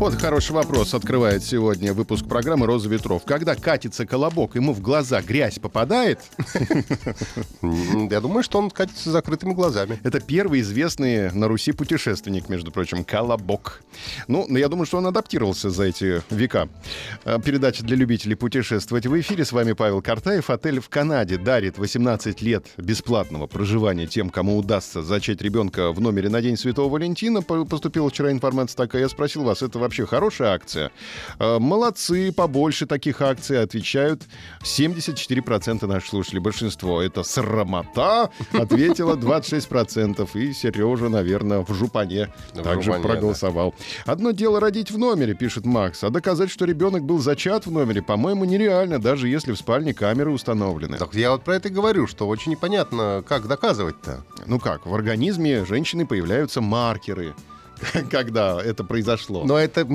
Вот хороший вопрос открывает сегодня выпуск программы «Роза ветров». Когда катится колобок, ему в глаза грязь попадает? Я думаю, что он катится с закрытыми глазами. Это первый известный на Руси путешественник, между прочим, колобок. Ну, я думаю, что он адаптировался за эти века. А, передача для любителей путешествовать в эфире. С вами Павел Картаев. Отель в Канаде дарит 18 лет бесплатного проживания тем, кому удастся зачать ребенка в номере на День Святого Валентина. Поступила вчера информация такая. Я спросил вас, это вообще хорошая акция. Э, молодцы, побольше таких акций отвечают 74% наших слушателей. Большинство это срамота, ответило 26%. И Сережа, наверное, в жупане в также жупане, проголосовал. Да. Одно дело родить в номере, пишет Макс, а доказать, что ребенок был зачат в номере, по-моему, нереально, даже если в спальне камеры установлены. Так я вот про это и говорю, что очень непонятно, как доказывать-то. Ну как, в организме женщины появляются маркеры. когда это произошло. Но это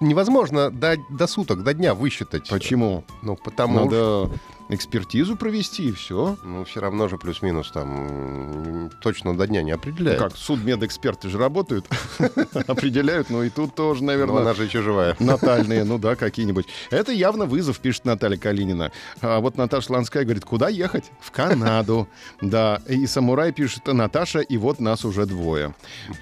невозможно до, до суток, до дня высчитать. Почему? Ну, потому Надо экспертизу провести, и все. Ну, все равно же плюс-минус там точно до дня не определяют. Ну как, судмедэксперты же работают, определяют, но и тут тоже, наверное... Но она же еще живая. Натальные, ну да, какие-нибудь. Это явно вызов, пишет Наталья Калинина. А вот Наташа Ланская говорит, куда ехать? В Канаду. Да, и самурай пишет, Наташа, и вот нас уже двое.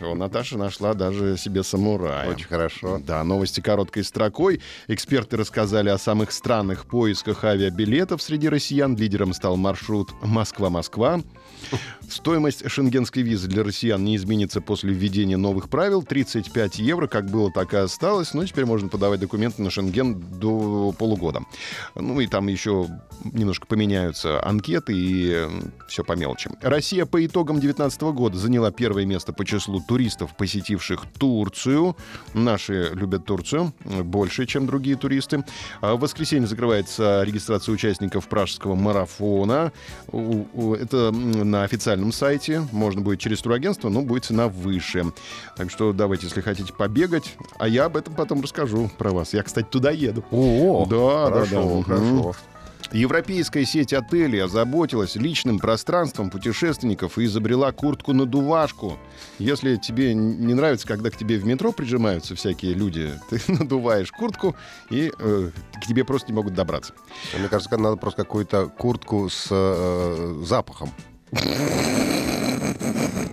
Наташа нашла даже себе самурая. Очень хорошо. Да, новости короткой строкой. Эксперты рассказали о самых странных поисках авиабилетов среди россиян. Лидером стал маршрут Москва-Москва. Стоимость шенгенской визы для россиян не изменится после введения новых правил. 35 евро, как было, так и осталось. Но теперь можно подавать документы на Шенген до полугода. Ну и там еще немножко поменяются анкеты и все по мелочи. Россия по итогам 2019 года заняла первое место по числу туристов, посетивших Турцию. Наши любят Турцию больше, чем другие туристы. А в воскресенье закрывается регистрация участников пражского марафона. Это на официальном сайте. Можно будет через турагентство, но будет цена выше. Так что давайте, если хотите побегать. А я об этом потом расскажу про вас. Я, кстати, туда еду. О, да, хорошо, да, да. Хорошо. Европейская сеть отелей озаботилась личным пространством путешественников и изобрела куртку-надувашку. Если тебе не нравится, когда к тебе в метро прижимаются всякие люди, ты надуваешь куртку, и э, к тебе просто не могут добраться. Мне кажется, надо просто какую-то куртку с э, запахом.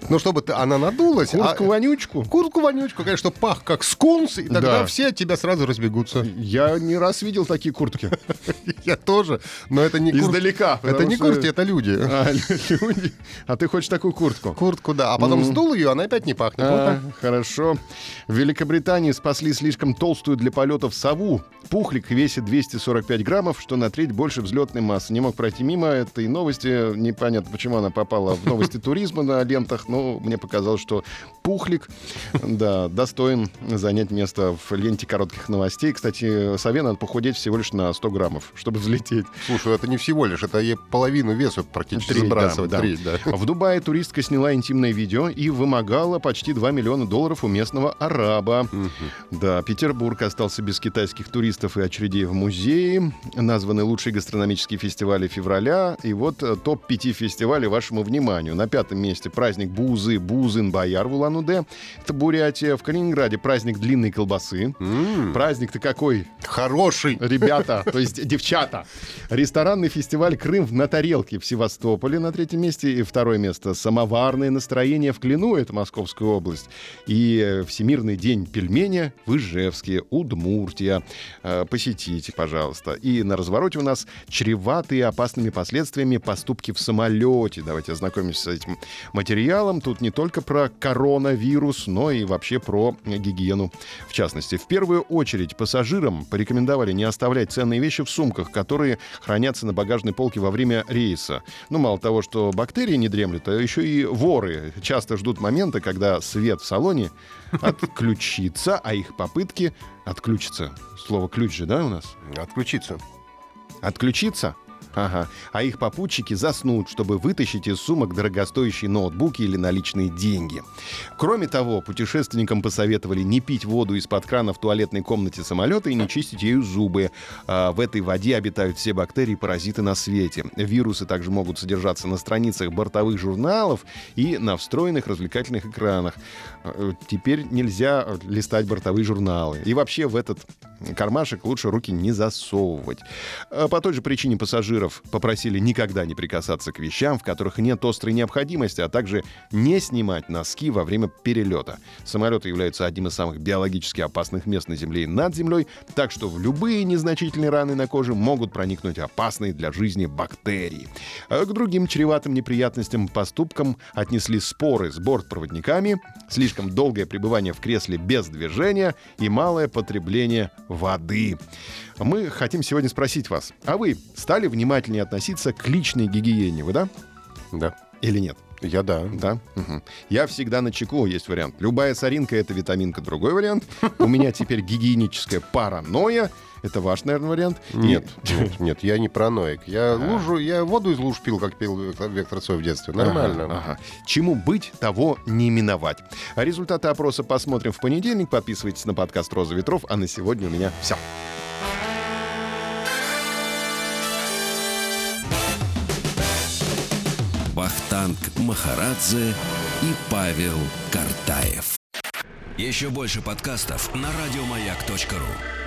Ну, чтобы ты, она надулась. Куртку-вонючку? А, Куртку-вонючку, конечно, пах как скунс, и тогда да. все от тебя сразу разбегутся. Я не раз видел такие куртки. Я тоже, но это не Издалека. Это не куртки, это люди. А, люди. А ты хочешь такую куртку? Куртку, да. А потом сдул ее, она опять не пахнет. А, хорошо. В Великобритании спасли слишком толстую для полетов сову. Пухлик весит 245 граммов, что на треть больше взлетной массы. Не мог пройти мимо этой новости. Непонятно, почему она попала в новости туризма на лентах, но мне показалось, что Пухлик, да, достоин занять место в ленте коротких новостей. Кстати, сове надо похудеть всего лишь на 100 граммов, чтобы взлететь. Слушай, это не всего лишь, это ей половину веса практически Треть, сбрасывать. Да, Треть, да. В Дубае туристка сняла интимное видео и вымогала почти 2 миллиона долларов у местного араба. Угу. Да, Петербург остался без китайских туристов и очередей в музее. Названы лучшие гастрономические фестивали февраля. И вот э, топ-5 фестивалей вашему вниманию. На пятом месте праздник Бузы, Бузын-Бояр в улан Улан-Удэ. Это Бурятия. В Калининграде праздник длинной колбасы. Mm. Праздник-то какой? Хороший. Ребята, то есть девчата. Ресторанный фестиваль «Крым на тарелке» в Севастополе на третьем месте. И второе место «Самоварное настроение в Клину» — это Московская область. И Всемирный день пельменя в Ижевске, Удмуртия. Э, посетите, пожалуйста. И на развороте у нас чреватые опасными последствиями поступки в самолете. Давайте ознакомимся с этим материалом. Тут не только про коронавирус, но и вообще про гигиену в частности. В первую очередь пассажирам порекомендовали не оставлять ценные вещи в сумках, которые хранятся на багажной полке во время рейса. Ну, мало того, что бактерии не дремлют, а еще и воры часто ждут момента, когда свет в салоне отключится, а их попытки отключиться. Слово ключ же, да, у нас? Отключиться. Отключиться? Ага. А их попутчики заснут, чтобы вытащить из сумок дорогостоящие ноутбуки или наличные деньги. Кроме того, путешественникам посоветовали не пить воду из-под крана в туалетной комнате самолета и не чистить ею зубы. А в этой воде обитают все бактерии и паразиты на свете. Вирусы также могут содержаться на страницах бортовых журналов и на встроенных развлекательных экранах. Э, Теперь нельзя листать бортовые журналы. И вообще в этот кармашек лучше руки не засовывать. А По той же причине пассажиров попросили никогда не прикасаться к вещам, в которых нет острой необходимости, а также не снимать носки во время перелета. Самолеты являются одним из самых биологически опасных мест на Земле и над Землей, так что в любые незначительные раны на коже могут проникнуть опасные для жизни бактерии. А К другим чреватым неприятностям поступкам отнесли споры с бортпроводниками, слишком долгое пребывание в кресле без движения и малое потребление воды. Мы хотим сегодня спросить вас, а вы стали внимательнее относиться к личной гигиене, вы да? Да. Или нет? Я да. Да. Мгм. Я всегда на чеку, есть вариант. Любая соринка — это витаминка. Другой вариант. У меня теперь гигиеническая паранойя. Это ваш, наверное, вариант. И- Нет, нет, нет, я не параноик. Я лужу, я воду из луж пил, как пил Вектор Цой в детстве. Нормально. Ага, ага. Чему быть, того не миновать. А результаты опроса посмотрим в понедельник. Подписывайтесь на подкаст «Роза ветров». А на сегодня у меня все. Вахтанг Махарадзе и Павел Картаев. Еще больше подкастов на радиомаяк.ру.